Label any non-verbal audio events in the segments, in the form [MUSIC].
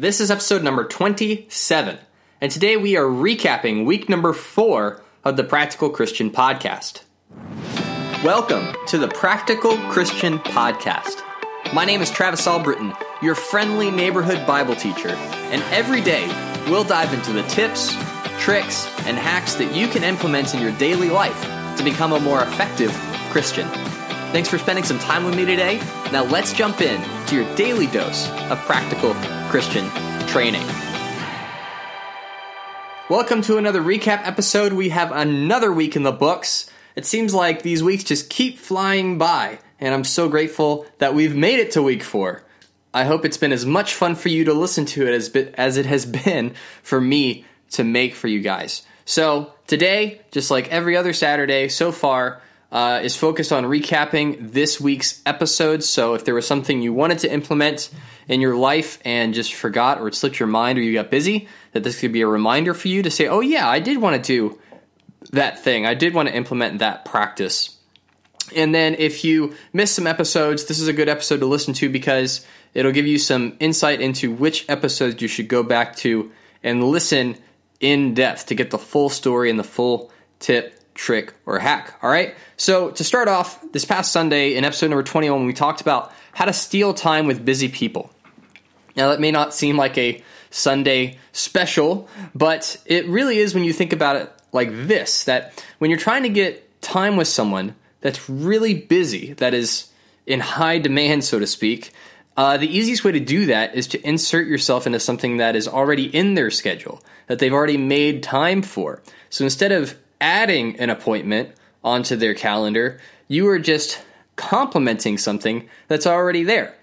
This is episode number 27, and today we are recapping week number four of the Practical Christian Podcast. Welcome to the Practical Christian Podcast. My name is Travis Albritton, your friendly neighborhood Bible teacher, and every day we'll dive into the tips, tricks, and hacks that you can implement in your daily life to become a more effective Christian. Thanks for spending some time with me today. Now let's jump in to your daily dose of practical Christian training. Welcome to another recap episode. We have another week in the books. It seems like these weeks just keep flying by, and I'm so grateful that we've made it to week four. I hope it's been as much fun for you to listen to it as, as it has [LAUGHS] been for me to make for you guys. So, today, just like every other Saturday so far, uh, is focused on recapping this week's episodes. So if there was something you wanted to implement in your life and just forgot or it slipped your mind or you got busy, that this could be a reminder for you to say, oh, yeah, I did want to do that thing. I did want to implement that practice. And then if you miss some episodes, this is a good episode to listen to because it'll give you some insight into which episodes you should go back to and listen in depth to get the full story and the full tip trick, or hack. All right. So to start off, this past Sunday in episode number 21, we talked about how to steal time with busy people. Now, that may not seem like a Sunday special, but it really is when you think about it like this that when you're trying to get time with someone that's really busy, that is in high demand, so to speak, uh, the easiest way to do that is to insert yourself into something that is already in their schedule, that they've already made time for. So instead of adding an appointment onto their calendar, you are just complementing something that's already there.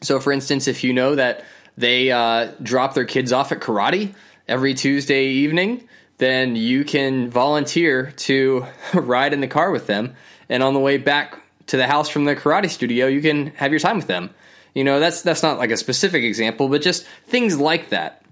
So, for instance, if you know that they uh, drop their kids off at karate every Tuesday evening, then you can volunteer to [LAUGHS] ride in the car with them. And on the way back to the house from the karate studio, you can have your time with them. You know, that's that's not like a specific example, but just things like that.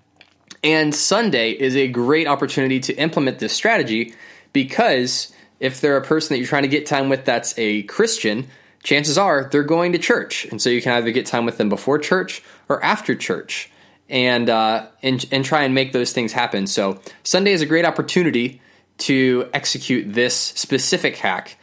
And Sunday is a great opportunity to implement this strategy because if they're a person that you're trying to get time with that's a Christian, chances are they're going to church. And so you can either get time with them before church or after church and, uh, and, and try and make those things happen. So Sunday is a great opportunity to execute this specific hack.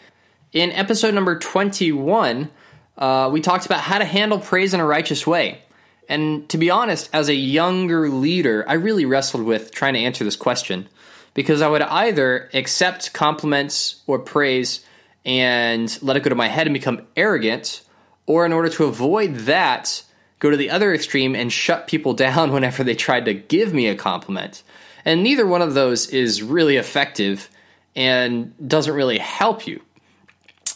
In episode number 21, uh, we talked about how to handle praise in a righteous way. And to be honest, as a younger leader, I really wrestled with trying to answer this question because I would either accept compliments or praise and let it go to my head and become arrogant, or in order to avoid that, go to the other extreme and shut people [LAUGHS] down whenever they tried to give me a compliment. And neither one of those is really effective and doesn't really help you.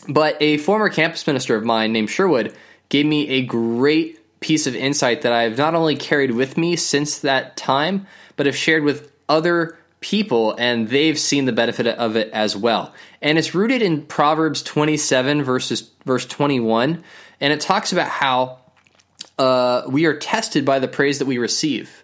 But a former campus minister of mine named Sherwood gave me a great piece of insight that I've not only carried with me since that time, but have shared with other people and they've seen the benefit of it as well. And it's rooted in Proverbs 27 verses verse 21 and it talks about how uh, we are tested by the praise that we receive.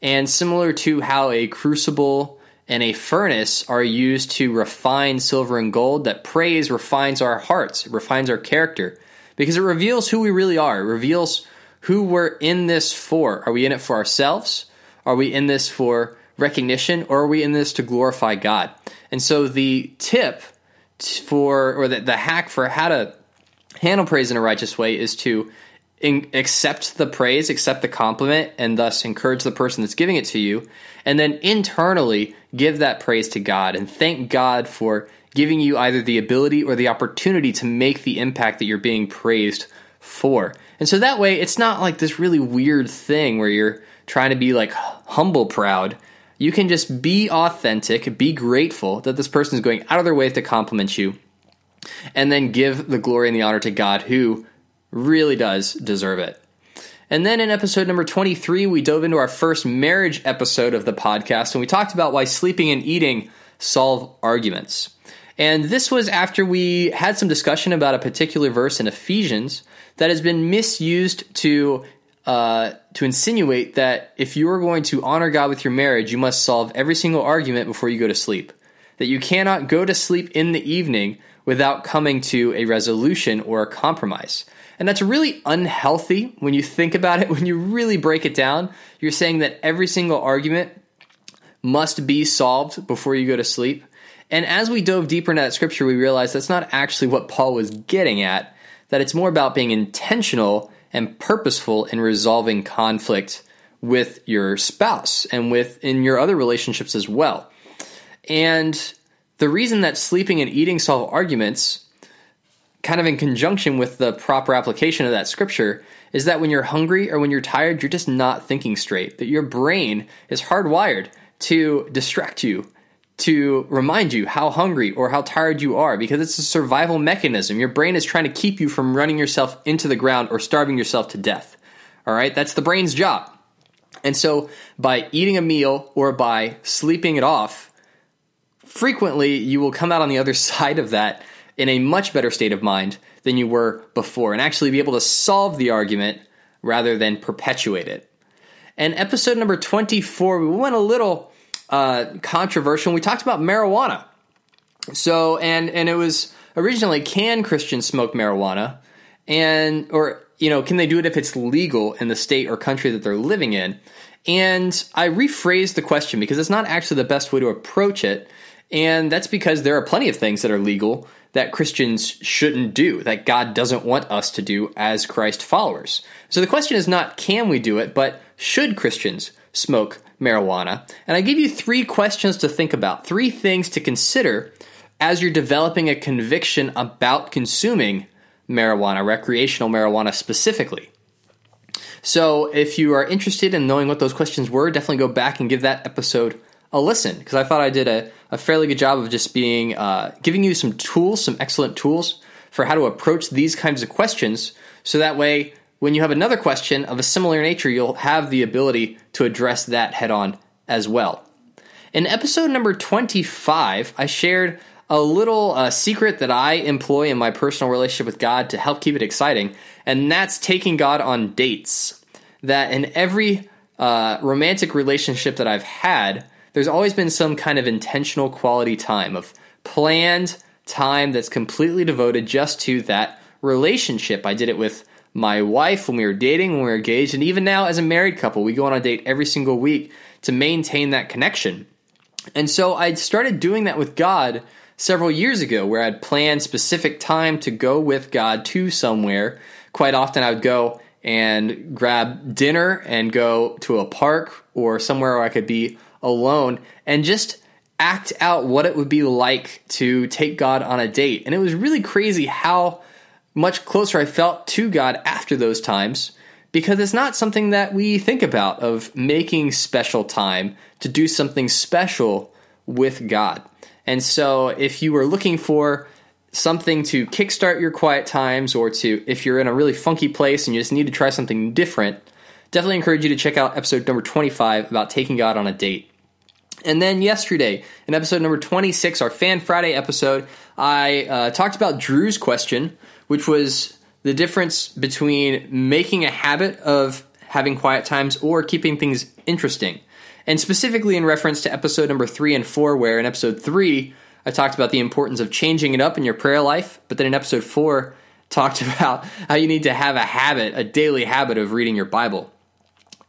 And similar to how a crucible and a furnace are used to refine silver and gold, that praise refines our hearts, it refines our character because it reveals who we really are. It reveals who we're in this for. Are we in it for ourselves? Are we in this for recognition or are we in this to glorify God? And so the tip for, or the, the hack for how to handle praise in a righteous way is to in, accept the praise, accept the compliment, and thus encourage the person that's giving it to you. And then internally give that praise to God and thank God for giving you either the ability or the opportunity to make the impact that you're being praised for. And so that way, it's not like this really weird thing where you're trying to be like humble proud. You can just be authentic, be grateful that this person is going out of their way to compliment you, and then give the glory and the honor to God who really does deserve it. And then in episode number 23, we dove into our first marriage episode of the podcast, and we talked about why sleeping and eating solve arguments. And this was after we had some discussion about a particular verse in Ephesians that has been misused to uh, to insinuate that if you are going to honor God with your marriage, you must solve every single argument before you go to sleep. That you cannot go to sleep in the evening without coming to a resolution or a compromise. And that's really unhealthy when you think about it. [LAUGHS] When you really break it down, you're saying that every single argument must be solved before you go to sleep. And as we dove deeper into that scripture, we realized that's not actually what Paul was getting at, that it's more about being intentional and purposeful in resolving conflict with your spouse and with in your other relationships as well. And the reason that sleeping and eating solve arguments, kind of in conjunction with the proper application of that scripture, is that when you're hungry or when you're tired, you're just not thinking straight. That your brain is hardwired to distract you, to remind you how hungry or how tired you are, because it's a survival mechanism. Your brain is trying to keep you from running yourself into the ground or starving yourself to death. All right, that's the brain's job. And so by eating a meal or by sleeping it off, frequently you will come out on the other [LAUGHS] side of that in a much better state of mind than you were before and actually be able to solve the argument rather than perpetuate it. And episode number 24, we went a little uh, controversial. We talked about marijuana. So, and, and it was originally can Christians smoke marijuana? And, or, you know, can they do it if it's legal in the state or country that they're living in? And I rephrased the question because it's not actually the best way to approach it. And that's because there are plenty of things that are legal that Christians shouldn't do, that God doesn't want us to do as Christ followers. So the question is not can we do it, but should Christians smoke marijuana? And I give you three questions to think about, three things to consider as you're developing a conviction about consuming marijuana, recreational marijuana specifically. So if you are interested in knowing what those questions were, definitely go back and give that episode a listen because I thought I did a, a, fairly good job of just being uh, giving you some tools, some excellent tools for how to approach these kinds of questions. So that way, when you have another question of a similar nature, you'll have the ability to address that head on as well. In episode number 25, I shared a little uh, secret that I employ in my personal relationship with God to help keep it exciting, and that's taking God on dates. That in every uh, romantic relationship that I've had, there's always been some kind of intentional quality time of planned time that's completely devoted just to that relationship. I did it with my wife when we were dating, when we were engaged, and even now as a married couple, we go on a date every single week to maintain that connection. And so I started doing that with God several years ago where I'd planned specific time to go with God to somewhere. Quite often I would go and grab dinner and go to a park or somewhere where I could be alone and just act out what it would be like to take God on a date. And it was really crazy how much closer I felt to God after those times because it's not something that we think about of making special time to do something special with God. And so if you were looking for something to kickstart your quiet times or to if you're in a really funky place and you just need to try something different, definitely encourage you to check out episode number 25 about taking God on a date. And then yesterday, in episode number 26, our Fan Friday episode, I uh, talked about Drew's question, which was the difference between making a habit of having quiet times or keeping things interesting. And specifically in reference to episode number 3 and 4, where in episode 3, I talked about the importance of changing it up in your prayer life, but then in episode 4, [LAUGHS] talked about how you need to have a habit, a daily habit of reading your Bible.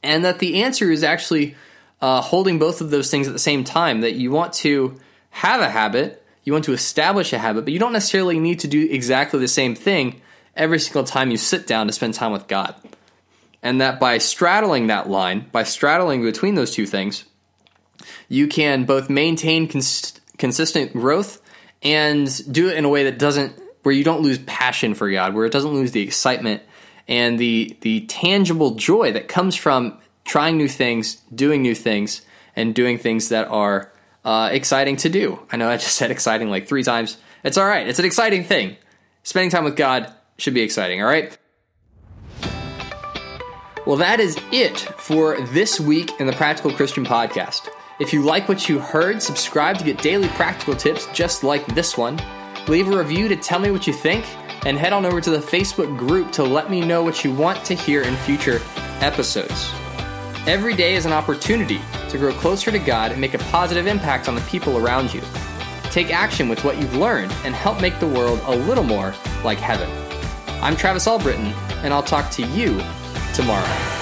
And that the answer is actually uh, holding both of those things at the same time. That you want to have a habit, you want to establish a habit, but you don't necessarily need to do exactly the same thing every single time you sit down to spend time with God. And that by straddling that line, by straddling between those two things, you can both maintain cons- consistent growth and do it in a way that doesn't where you don't lose passion for God, where it doesn't lose the excitement and the the tangible joy that comes from trying new things, doing new things, and doing things that are uh, exciting to do. I know I just [LAUGHS] said exciting like three times. It's all right. It's an exciting thing. Spending time with God should be exciting. All right. Well, that is it for this week in the Practical Christian Podcast. If you like what you heard, subscribe to get daily practical tips just like this one. Leave a review to tell me what you think, and head on over to the Facebook group to let me know what you want to hear in future episodes. Every day is an opportunity to grow closer to God and make a positive impact on the people around you. Take action with what you've learned and help make the world a little more like heaven. I'm Travis Albritton, and I'll talk to you tomorrow.